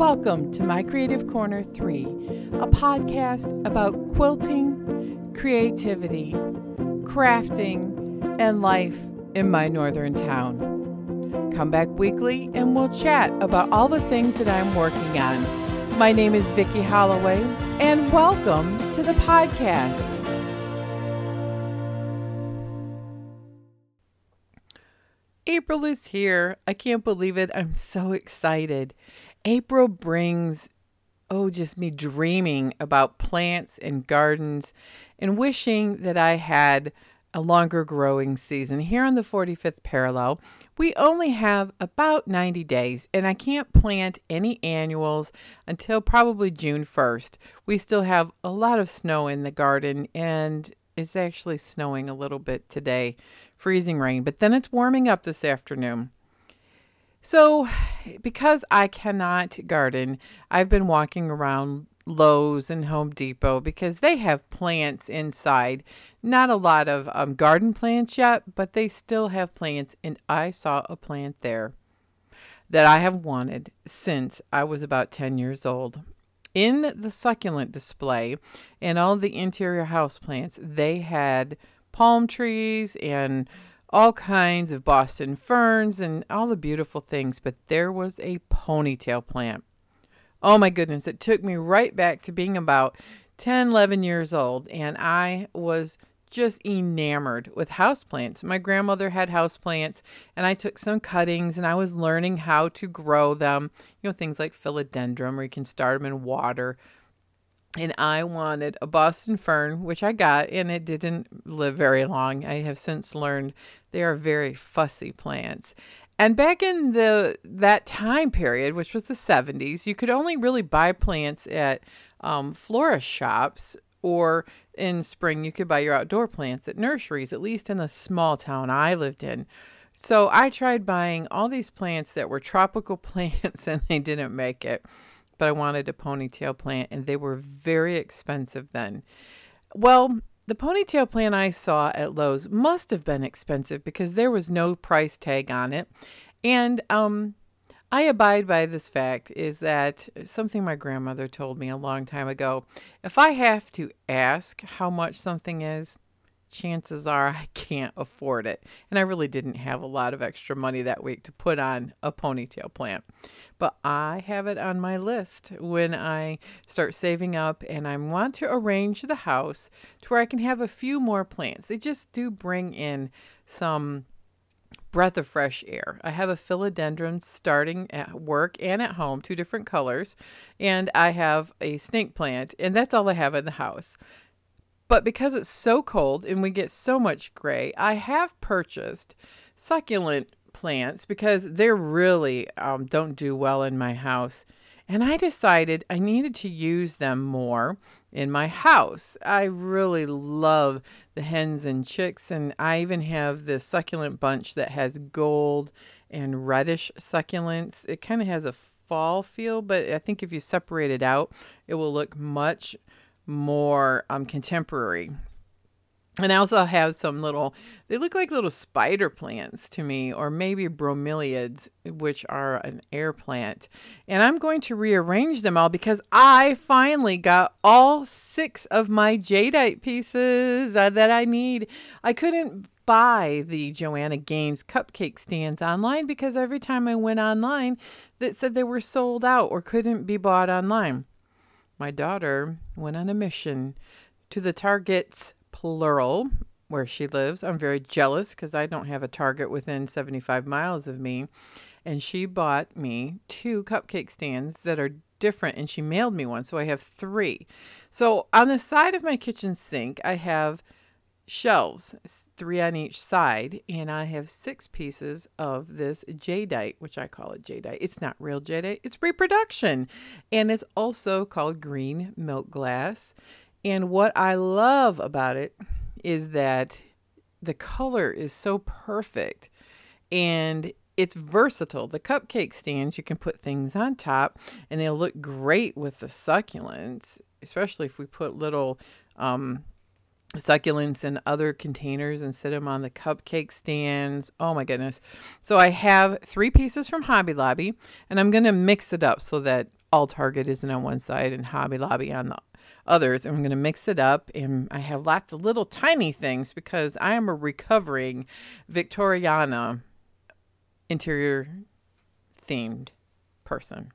Welcome to My Creative Corner 3, a podcast about quilting, creativity, crafting, and life in my northern town. Come back weekly and we'll chat about all the things that I'm working on. My name is Vicki Holloway, and welcome to the podcast. April is here. I can't believe it. I'm so excited. April brings, oh, just me dreaming about plants and gardens and wishing that I had a longer growing season. Here on the 45th parallel, we only have about 90 days, and I can't plant any annuals until probably June 1st. We still have a lot of snow in the garden, and it's actually snowing a little bit today, freezing rain, but then it's warming up this afternoon. So, because I cannot garden, I've been walking around Lowe's and Home Depot because they have plants inside. Not a lot of um, garden plants yet, but they still have plants. And I saw a plant there that I have wanted since I was about 10 years old. In the succulent display and all the interior house plants, they had palm trees and all kinds of Boston ferns and all the beautiful things, but there was a ponytail plant. Oh my goodness, it took me right back to being about 10, 11 years old, and I was just enamored with houseplants. My grandmother had houseplants, and I took some cuttings and I was learning how to grow them. You know, things like philodendron, where you can start them in water. And I wanted a Boston fern, which I got, and it didn't live very long. I have since learned they are very fussy plants. And back in the that time period, which was the 70s, you could only really buy plants at um, florist shops or in spring you could buy your outdoor plants at nurseries, at least in the small town I lived in. So I tried buying all these plants that were tropical plants and they didn't make it. But I wanted a ponytail plant and they were very expensive then. Well, the ponytail plant I saw at Lowe's must have been expensive because there was no price tag on it. And um, I abide by this fact is that something my grandmother told me a long time ago. If I have to ask how much something is, chances are I can't afford it. And I really didn't have a lot of extra money that week to put on a ponytail plant. But I have it on my list when I start saving up and I want to arrange the house to where I can have a few more plants. They just do bring in some breath of fresh air. I have a philodendron starting at work and at home, two different colors, and I have a snake plant, and that's all I have in the house. But because it's so cold and we get so much gray, I have purchased succulent plants because they really um, don't do well in my house. And I decided I needed to use them more in my house. I really love the hens and chicks, and I even have this succulent bunch that has gold and reddish succulents. It kind of has a fall feel, but I think if you separate it out, it will look much more um, contemporary. And I also have some little, they look like little spider plants to me, or maybe bromeliads, which are an air plant. And I'm going to rearrange them all because I finally got all six of my jadeite pieces uh, that I need. I couldn't buy the Joanna Gaines cupcake stands online because every time I went online, that said they were sold out or couldn't be bought online my daughter went on a mission to the Targets, plural, where she lives. I'm very jealous because I don't have a Target within 75 miles of me. And she bought me two cupcake stands that are different and she mailed me one. So I have three. So on the side of my kitchen sink, I have shelves, three on each side, and I have six pieces of this jadeite, which I call it jadeite. It's not real jadeite, it's reproduction, and it's also called green milk glass. And what I love about it is that the color is so perfect and it's versatile. The cupcake stands, you can put things on top and they'll look great with the succulents, especially if we put little um, succulents in other containers and sit them on the cupcake stands. Oh my goodness. So I have three pieces from Hobby Lobby and I'm going to mix it up so that all Target isn't on one side and Hobby Lobby on the others. I'm going to mix it up, and I have lots of little tiny things because I am a recovering Victoriana interior themed person.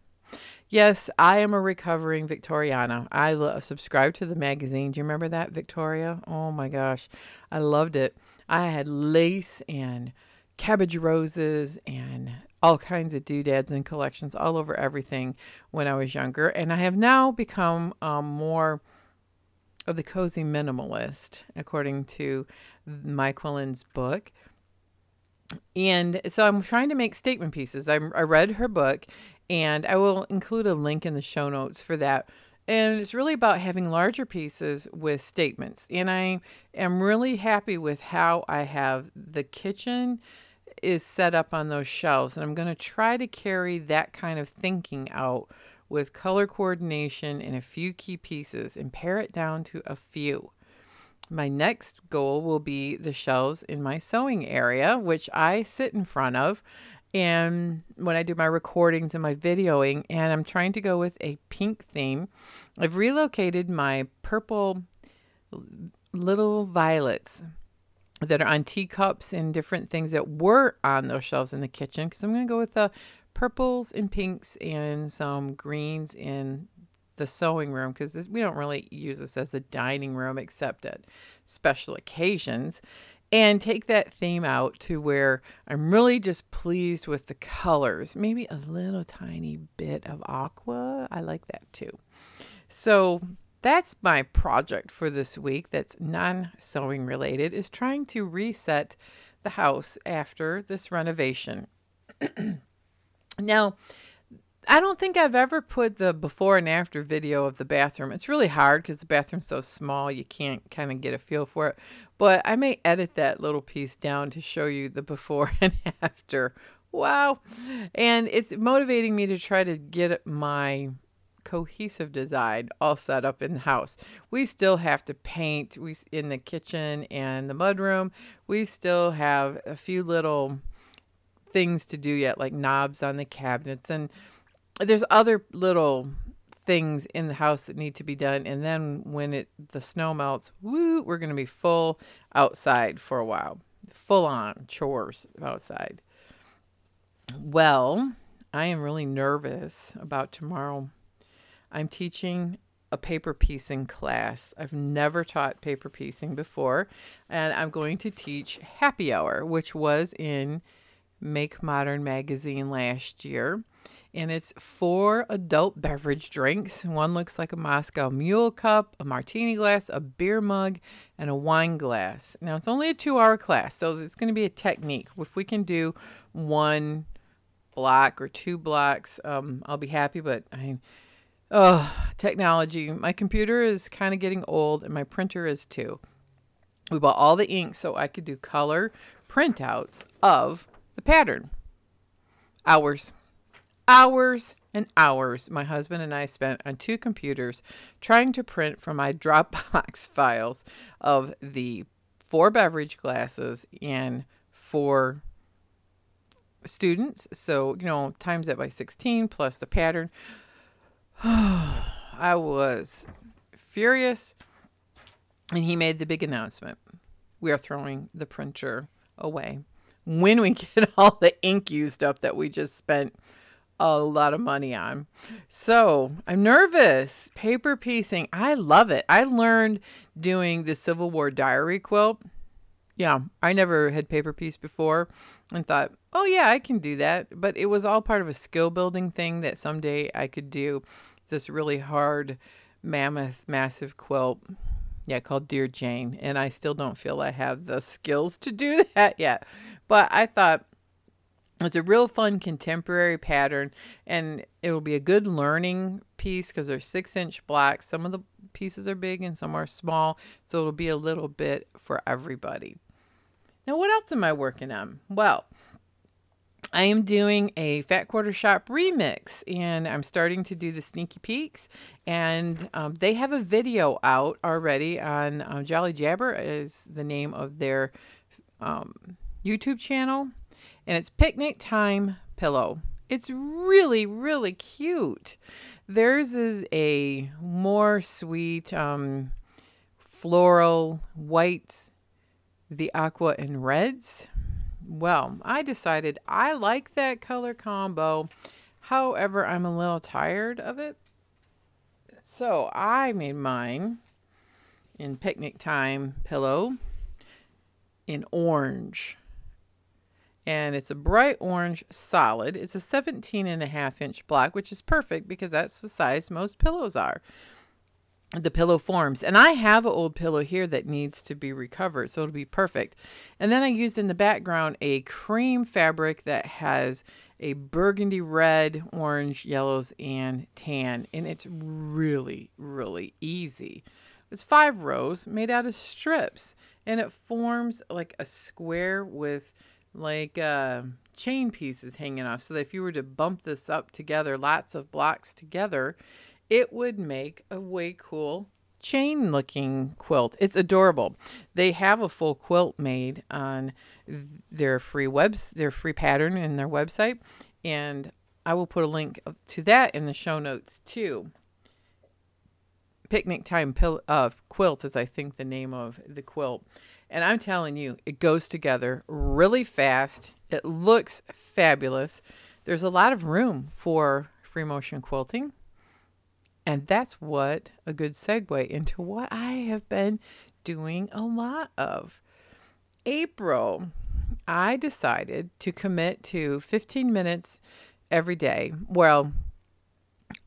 Yes, I am a recovering Victoriana. I lo- subscribe to the magazine. Do you remember that, Victoria? Oh my gosh, I loved it. I had lace and cabbage roses and all kinds of doodads and collections all over everything when I was younger. And I have now become um, more of the cozy minimalist, according to Myquillyn's book. And so I'm trying to make statement pieces. I, I read her book, and I will include a link in the show notes for that. And it's really about having larger pieces with statements. And I am really happy with how I have the kitchen is set up on those shelves. And I'm going to try to carry that kind of thinking out with color coordination and a few key pieces and pare it down to a few. My next goal will be the shelves in my sewing area, which I sit in front of. And when I do my recordings and my videoing, and I'm trying to go with a pink theme, I've relocated my purple little violets that are on teacups and different things that were on those shelves in the kitchen because I'm going to go with the purples and pinks and some greens in the sewing room because we don't really use this as a dining room except at special occasions and take that theme out to where I'm really just pleased with the colors. Maybe a little tiny bit of aqua. I like that too. So that's my project for this week that's non sewing related is trying to reset the house after this renovation. now, I don't think I've ever put the before and after video of the bathroom. It's really hard because the bathroom's so small, you can't kind of get a feel for it. But I may edit that little piece down to show you the before and after. Wow. And it's motivating me to try to get my cohesive design all set up in the house. We still have to paint we in the kitchen and the mudroom. We still have a few little things to do yet like knobs on the cabinets and there's other little things in the house that need to be done and then when it the snow melts, woo, we're going to be full outside for a while. Full on chores outside. Well, I am really nervous about tomorrow I'm teaching a paper piecing class. I've never taught paper piecing before, and I'm going to teach Happy Hour, which was in Make Modern magazine last year. And it's four adult beverage drinks. One looks like a Moscow Mule cup, a martini glass, a beer mug, and a wine glass. Now, it's only a two hour class, so it's going to be a technique. If we can do one block or two blocks, um, I'll be happy, but I Oh, technology. My computer is kind of getting old and my printer is too. We bought all the ink so I could do color printouts of the pattern. Hours. Hours and hours my husband and I spent on two computers trying to print from my Dropbox files of the four beverage glasses and four students. So, you know, times that by 16 plus the pattern. I was furious, and he made the big announcement we are throwing the printer away when we get all the ink used up that we just spent a lot of money on. So I'm nervous. Paper piecing, I love it. I learned doing the Civil War diary quilt. Yeah, I never had paper piece before and thought, oh, yeah, I can do that. But it was all part of a skill building thing that someday I could do this really hard, mammoth, massive quilt. Yeah, called Dear Jane. And I still don't feel I have the skills to do that yet. But I thought it's a real fun contemporary pattern and it will be a good learning piece because they're six inch blocks. Some of the pieces are big and some are small. So it'll be a little bit for everybody. Now, what else am I working on? Well, I am doing a Fat Quarter Shop remix and I'm starting to do the sneaky peeks. And um, they have a video out already on um, Jolly Jabber, is the name of their um, YouTube channel. And it's Picnic Time Pillow. It's really, really cute. Theirs is a more sweet, um, floral whites, the aqua and reds. Well, I decided I like that color combo. However, I'm a little tired of it. So I made mine in picnic time pillow in orange. And it's a bright orange solid. It's a 17 and a half inch block, which is perfect because that's the size most pillows are. The pillow forms. And I have an old pillow here that needs to be recovered, so it'll be perfect. And then I used in the background a cream fabric that has a burgundy red, orange, yellows, and tan. And it's really, really easy. It's five rows made out of strips and it forms like a square with like uh, chain pieces hanging off. So that if you were to bump this up together, lots of blocks together, it would make a way cool chain looking quilt. It's adorable. They have a full quilt made on their free webs, their free pattern in their website, and I will put a link to that in the show notes too. Picnic Time pill, uh, Quilt is, I think, the name of the quilt. And I'm telling you, it goes together really fast. It looks fabulous. There's a lot of room for free motion quilting. And that's what a good segue into what I have been doing a lot of. April, I decided to commit to 15 minutes every day. Well,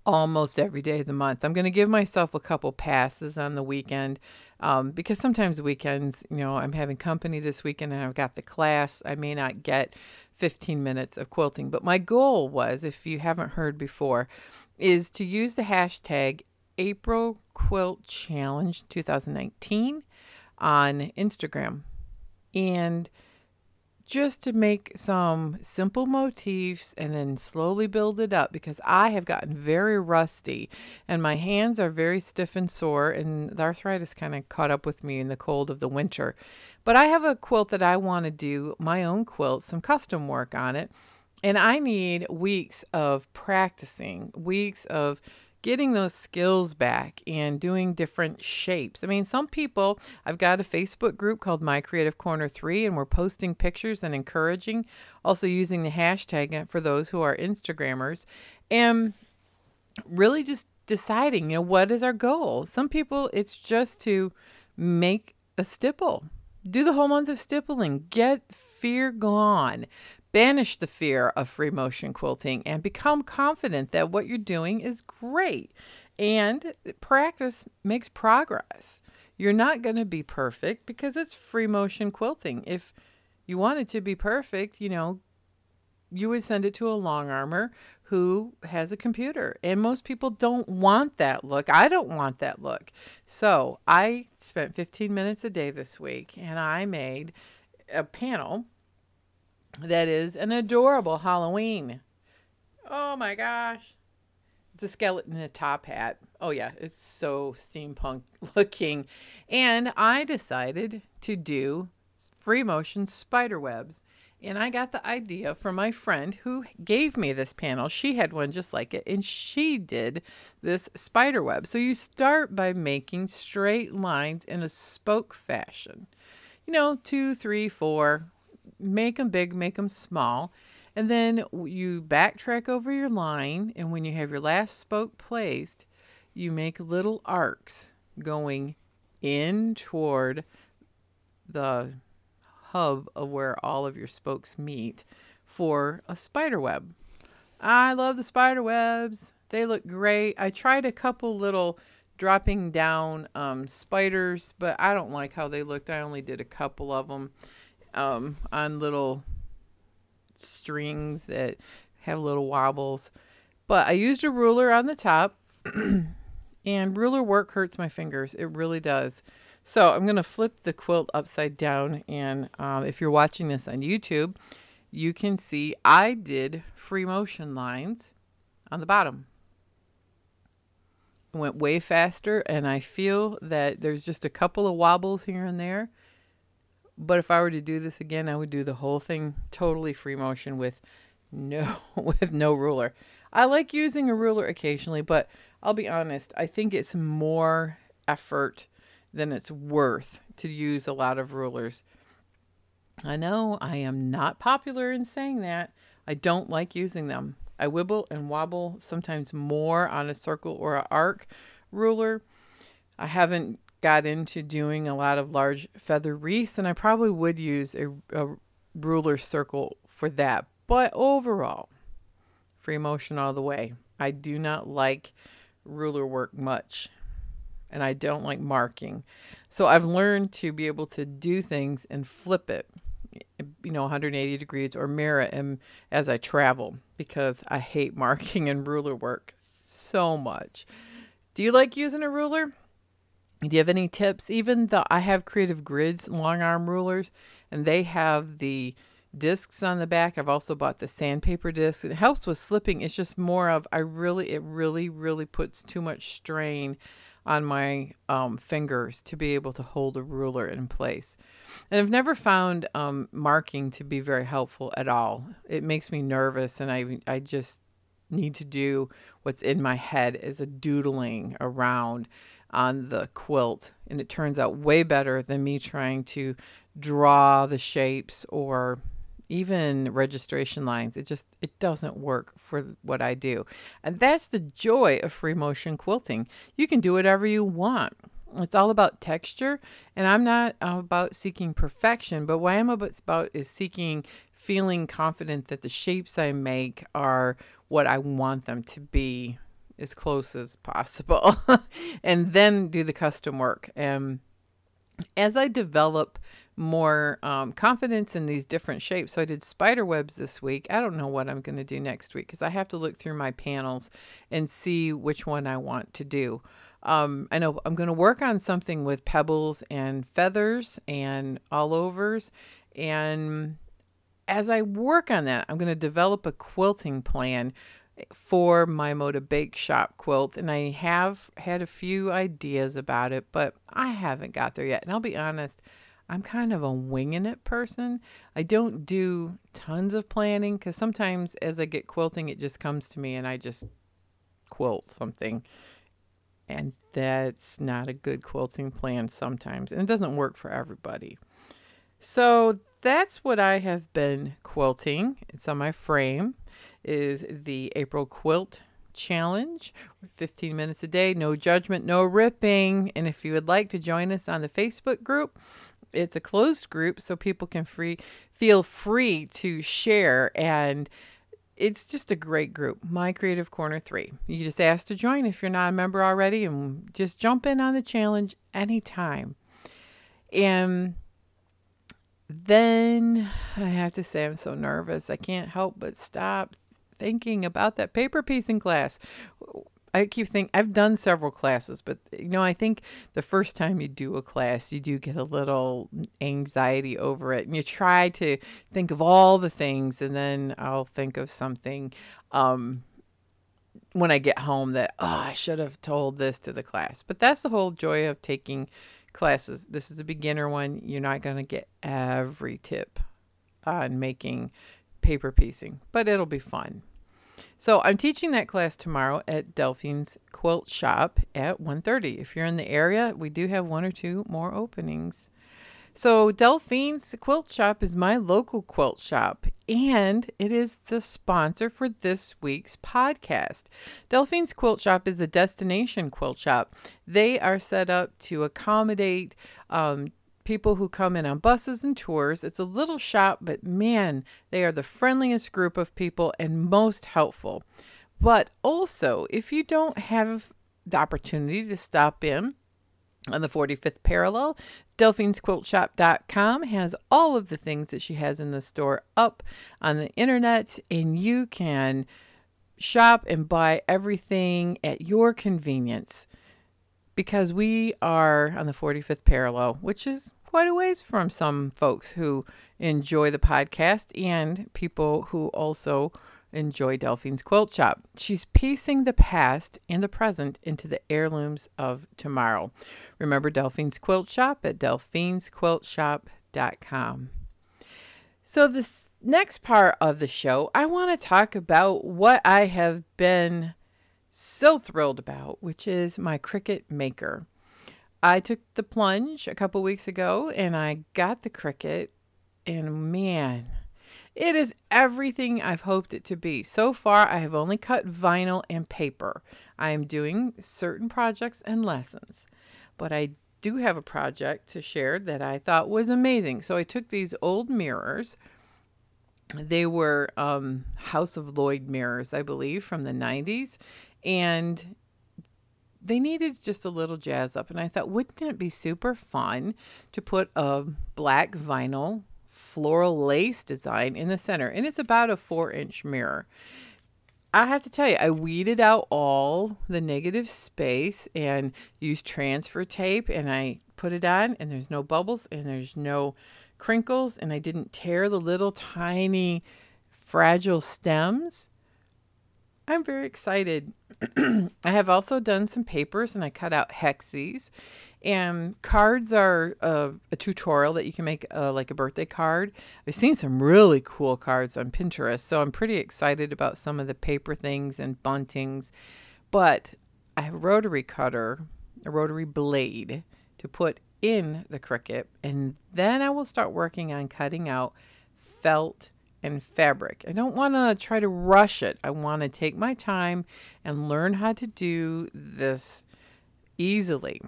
almost every day of the month. I'm going to give myself a couple passes on the weekend um, because sometimes weekends, you know, I'm having company this weekend and I've got the class. I may not get 15 minutes of quilting, but my goal was, if you haven't heard before, is to use the hashtag April Quilt Challenge 2019 on Instagram. And just to make some simple motifs and then slowly build it up because I have gotten very rusty and my hands are very stiff and sore and the arthritis kind of caught up with me in the cold of the winter. But I have a quilt that I want to do my own quilt, some custom work on it. And I need weeks of practicing, weeks of getting those skills back and doing different shapes. I mean, some people, I've got a Facebook group called My Creative Corner 3, and we're posting pictures and encouraging, also using the hashtag for those who are Instagrammers, and really just deciding, you know, what is our goal? Some people, it's just to make a stipple. Do the whole month of stippling. Get fear gone. Banish the fear of free motion quilting and become confident that what you're doing is great. And practice makes progress. You're not going to be perfect because it's free motion quilting. If you wanted to be perfect, you know, you would send it to a long armor who has a computer. And most people don't want that look. I don't want that look. So I spent 15 minutes a day this week and I made a panel that is an adorable Halloween. Oh my gosh. It's a skeleton in a top hat. Oh, yeah, it's so steampunk looking. And I decided to do free motion spider webs. And I got the idea from my friend who gave me this panel. She had one just like it, and she did this spider web. So you start by making straight lines in a spoke fashion. You know, two, three, four, make them big, make them small. And then you backtrack over your line. And when you have your last spoke placed, you make little arcs going in toward the hub of where all of your spokes meet for a spider web. I love the spider webs. They look great. I tried a couple little dropping down um, spiders, but I don't like how they looked. I only did a couple of them um, on little strings that have little wobbles. But I used a ruler on the top, and ruler work hurts my fingers. It really does. So I'm going to flip the quilt upside down. And um, if you're watching this on YouTube, you can see I did free motion lines on the bottom. It went way faster, and I feel that there's just a couple of wobbles here and there. But if I were to do this again, I would do the whole thing totally free motion with no with no ruler. I like using a ruler occasionally, but I'll be honest, I think it's more effort than it's worth to use a lot of rulers. I know I am not popular in saying that. I don't like using them. I wibble and wobble sometimes more on a circle or an arc ruler. I haven't got into doing a lot of large feather wreaths, and I probably would use a, a ruler circle for that. But overall, free motion all the way. I do not like ruler work much, and I don't like marking. So I've learned to be able to do things and flip it, you know, 180 degrees or mirror it as I travel because I hate marking and ruler work so much. Do you like using a ruler? Do you have any tips? Even though I have Creative Grids long arm rulers, and they have the discs on the back. I've also bought the sandpaper discs. It helps with slipping. It's just more of I really it really really puts too much strain on my um, fingers to be able to hold a ruler in place. And I've never found um, marking to be very helpful at all. It makes me nervous, and I I just need to do what's in my head is a doodling around on the quilt and it turns out way better than me trying to draw the shapes or even registration lines. It just it doesn't work for what i do. And that's the joy of free motion quilting. You can do whatever you want. It's all about texture and i'm not about seeking perfection but what i'm about is seeking feeling confident that the shapes i make are what i want them to be as close as possible and then do the custom work and as i develop more um, confidence in these different shapes. So I did spider webs this week. I don't know what I'm going to do next week because I have to look through my panels and see which one I want to do. Um, I know I'm going to work on something with pebbles and feathers and all overs. And as I work on that, I'm going to develop a quilting plan for my Moda Bake Shop quilt. And I have had a few ideas about it, but I haven't got there yet. And I'll be honest, I'm kind of a winging it person. I don't do tons of planning because sometimes as I get quilting, it just comes to me and I just quilt something. And that's not a good quilting plan sometimes. And it doesn't work for everybody. So that's what I have been quilting. It's on my frame is the April quilt challenge. 15 minutes a day no judgment no ripping. And if you would like to join us on the facebook group it's a closed group so people can free feel free to share. And it's just a great group my creative corner 3 you just ask to join if you're not a member already and just jump in on the challenge anytime. And then i have to say i'm so nervous. I can't help but stop thinking about that paper piecing class I keep thinking I've done several classes, but you know, I think the first time you do a class, you do get a little anxiety over it, and you try to think of all the things, and then I'll think of something um, when I get home that oh, I should have told this to the class. But that's the whole joy of taking classes. This is a beginner one. You're not going to get every tip on making paper piecing, but it'll be fun. So I'm teaching that class tomorrow at Delphine's Quilt Shop at 1:30. If you're in the area, we do have one or two more openings. So Delphine's Quilt Shop is my local quilt shop and it is the sponsor for this week's podcast. Delphine's Quilt Shop is a destination quilt shop. They are set up to accommodate um, people who come in on buses and tours. It's a little shop, but man, they are the friendliest group of people and most helpful. But also, if you don't have the opportunity to stop in on the 45th parallel, Delphine'sQuiltShop.com has all of the things that she has in the store up on the internet, and you can shop and buy everything at your convenience because we are on the 45th parallel, which is quite a ways from some folks who enjoy the podcast and people who also enjoy Delphine's Quilt Shop. She's piecing the past and the present into the heirlooms of tomorrow. Remember Delphine's Quilt Shop at delphinesquiltshop.com. So, this next part of the show, I want to talk about what I have been so thrilled about, which is my Cricut Maker. I took the plunge a couple weeks ago and I got the Cricut, and man, it is everything I've hoped it to be. So far, I have only cut vinyl and paper. I am doing certain projects and lessons, but I do have a project to share that I thought was amazing. So I took these old mirrors. They were um, House of Lloyd mirrors, I believe, from the 90s. And they needed just a little jazz up. And I thought, wouldn't it be super fun to put a black vinyl floral lace design in the center? And it's about a four inch mirror. I have to tell you, I weeded out all the negative space and used transfer tape and I put it on and there's no bubbles and there's no crinkles and I didn't tear the little tiny fragile stems. I'm very excited. I have also done some papers and I cut out hexes and cards are uh, a tutorial that you can make uh, like a birthday card. I've seen some really cool cards on Pinterest, so I'm pretty excited about some of the paper things and buntings. But I have a rotary cutter, a rotary blade to put in the Cricut, and then I will start working on cutting out felt and fabric. I don't want to try to rush it. I want to take my time and learn how to do this easily.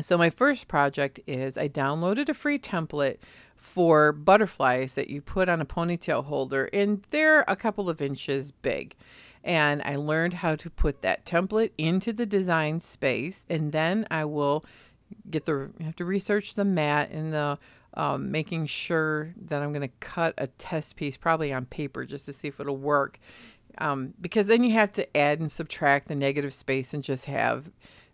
So, my first project is I downloaded a free template for butterflies that you put on a ponytail holder, and they're a couple of inches big. And I learned how to put that template into the design space, and then I will get the have to research the mat and the um, making sure that I'm going to cut a test piece probably on paper just to see if it'll work. Um, because then you have to add and subtract the negative space and just have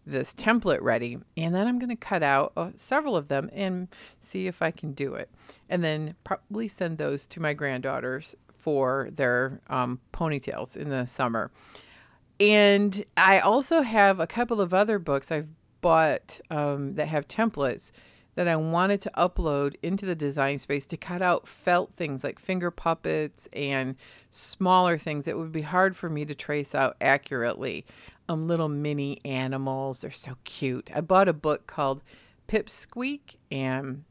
this template ready. And then I'm going to cut out uh, several of them and see if I can do it. And then probably send those to my granddaughters for their um, ponytails in the summer. And I also have a couple of other books I've bought um, that have templates that I wanted to upload into the design space to cut out felt things like finger puppets and smaller things that would be hard for me to trace out accurately um, little mini animals. They're so cute. I bought a book called Pip Squeak and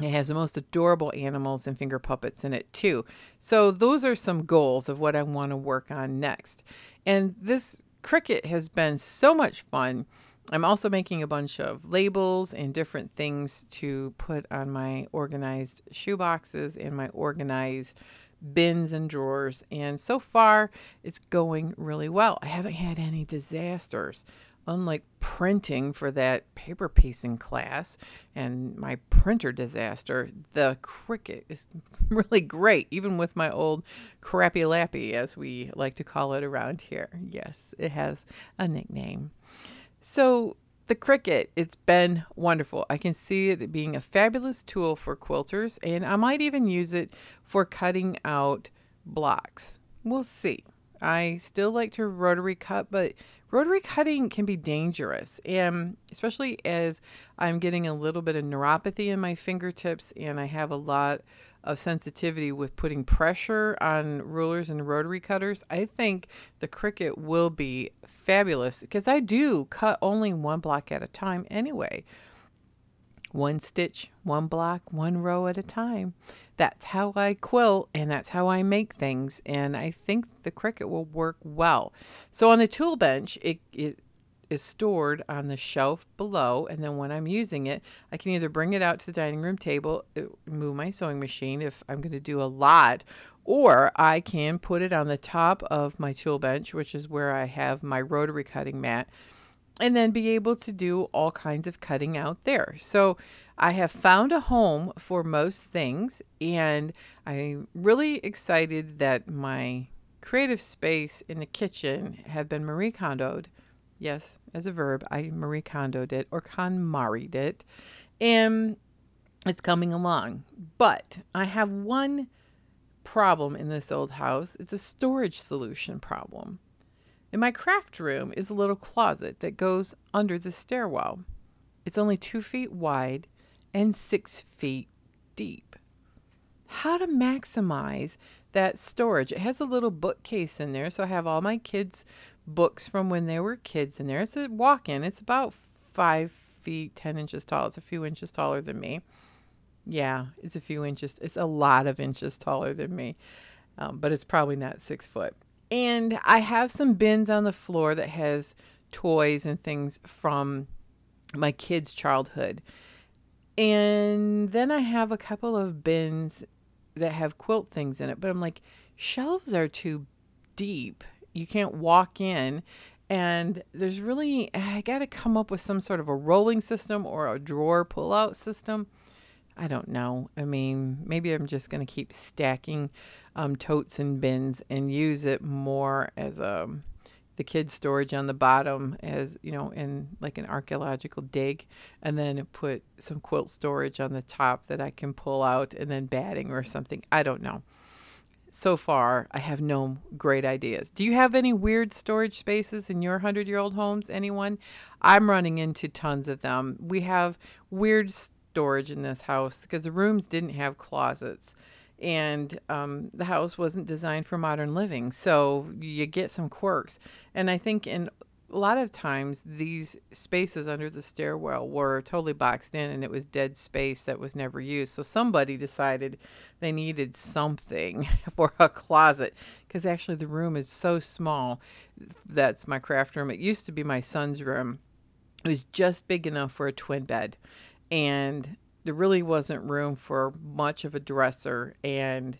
it has the most adorable animals and finger puppets in it, too. So, those are some goals of what I want to work on next. And this Cricut has been so much fun. I'm also making a bunch of labels and different things to put on my organized shoe boxes and my organized bins and drawers. And so far, it's going really well. I haven't had any disasters. Unlike printing for that paper piecing class and my printer disaster, the Cricut is really great, even with my old crappy lappy, as we like to call it around here. Yes, it has a nickname. So the Cricut, it's been wonderful. I can see it being a fabulous tool for quilters, and I might even use it for cutting out blocks. We'll see. I still like to rotary cut, but rotary cutting can be dangerous, and especially as I'm getting a little bit of neuropathy in my fingertips and I have a lot of sensitivity with putting pressure on rulers and rotary cutters, I think the Cricut will be fabulous because I do cut only one block at a time anyway. One stitch, one block, one row at a time. That's how I quilt and that's how I make things. And I think the Cricut will work well. So on the tool bench, it, it is stored on the shelf below. And then when I'm using it, I can either bring it out to the dining room table, uh, move my sewing machine if I'm going to do a lot, or I can put it on the top of my tool bench, which is where I have my rotary cutting mat, and then be able to do all kinds of cutting out there. So I have found a home for most things, and I'm really excited that my creative space in the kitchen have been Marie Kondoed Yes, as a verb, I Marie Kondoed it or KonMari'd it. And it's coming along. But I have one problem in this old house. It's a storage solution problem. In my craft room is a little closet that goes under the stairwell. It's only two feet wide and six feet deep. how to maximize that storage. It has a little bookcase in there, so I have all my kids' books from when they were kids in there. It's a walk in, it's about five feet, 10 inches tall. It's a few inches taller than me. Yeah, it's a few inches. It's a lot of inches taller than me, um, but it's probably not six foot. And I have some bins on the floor that has toys and things from my kids' childhood. And then I have a couple of bins that have quilt things in it, but I'm like, shelves are too deep. You can't walk in. And there's really, I got to come up with some sort of a rolling system or a drawer pull out system. I don't know. I mean, maybe I'm just going to keep stacking um, totes and bins and use it more as a the kids storage on the bottom as you know in like an archaeological dig and then put some quilt storage on the top that i can pull out and then batting or something i don't know so far i have no great ideas do you have any weird storage spaces in your 100 year old homes anyone i'm running into tons of them we have weird storage in this house because the rooms didn't have closets and um, the house wasn't designed for modern living. So you get some quirks. And I think in a lot of times these spaces under the stairwell were totally boxed in and it was dead space that was never used. So somebody decided they needed something for a closet because actually the room is so small. That's my craft room. It used to be my son's room. It was just big enough for a twin bed. And there really wasn't room for much of a dresser and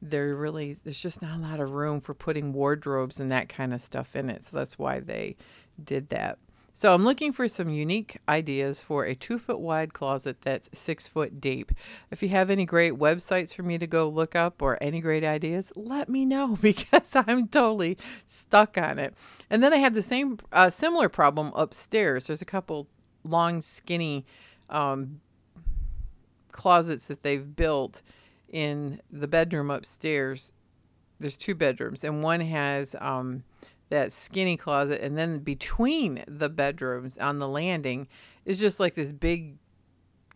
there really there's just not a lot of room for putting wardrobes and that kind of stuff in it. So that's why they did that. So i'm looking for some unique ideas for a two foot wide closet that's six foot deep. If you have any great websites for me to go look up or any great ideas let me know because i'm totally stuck on it. And then i have the same uh, similar problem upstairs. There's a couple long skinny um, closets that they've built in the bedroom upstairs. There's two bedrooms, and one has um, that skinny closet, and then between the bedrooms on the landing is just like this big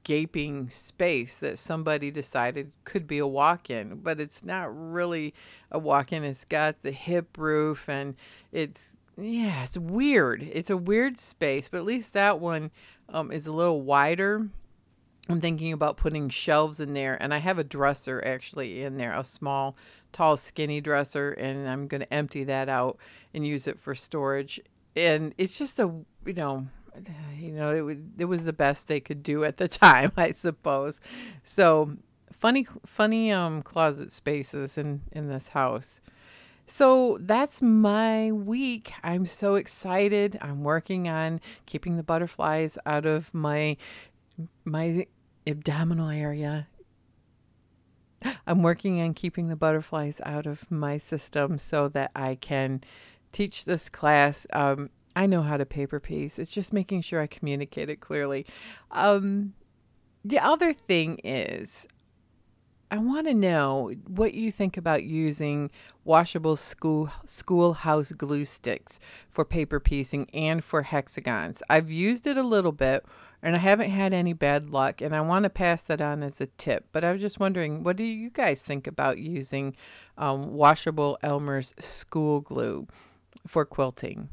gaping space that somebody decided could be a walk-in but it's not really a walk-in it's got the hip roof and it's yeah it's weird it's a weird space but at least that one um, is a little wider I'm thinking about putting shelves in there, and I have a dresser actually in there, a small, tall, skinny dresser, and I'm going to empty that out and use it for storage. And it's just a, you know, you know, it, it was the best they could do at the time, I suppose. So funny, funny um closet spaces in in this house. So that's my week. I'm so excited. I'm working on keeping the butterflies out of my my abdominal area. I'm working on keeping the butterflies out of my system so that I can teach this class. Um, I know how to paper piece. It's just making sure I communicate it clearly. Um, the other thing is, I want to know what you think about using washable school schoolhouse glue sticks for paper piecing and for hexagons. I've used it a little bit and I haven't had any bad luck, and I want to pass that on as a tip. But I was just wondering, what do you guys think about using um, washable Elmer's school glue for quilting?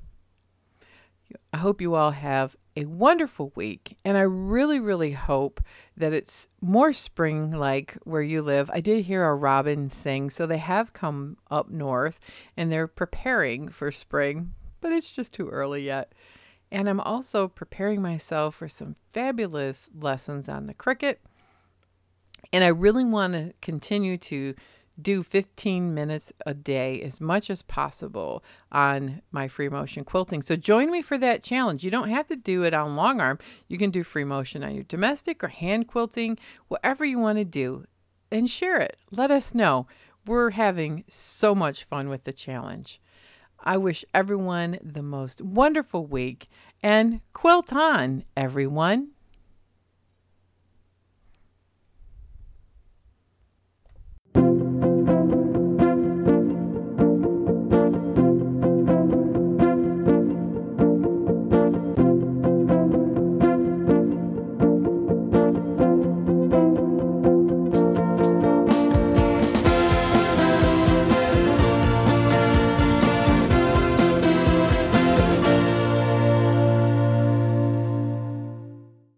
I hope you all have a wonderful week, and I really, really hope that it's more spring like where you live. I did hear a robin sing, so they have come up north and they're preparing for spring, but it's just too early yet. And I'm also preparing myself for some fabulous lessons on the Cricut. And I really want to continue to do 15 minutes a day as much as possible on my free motion quilting. So join me for that challenge. You don't have to do it on long arm. You can do free motion on your domestic or hand quilting, whatever you want to do, and share it. Let us know. We're having so much fun with the challenge. I wish everyone the most wonderful week and quilt on, everyone.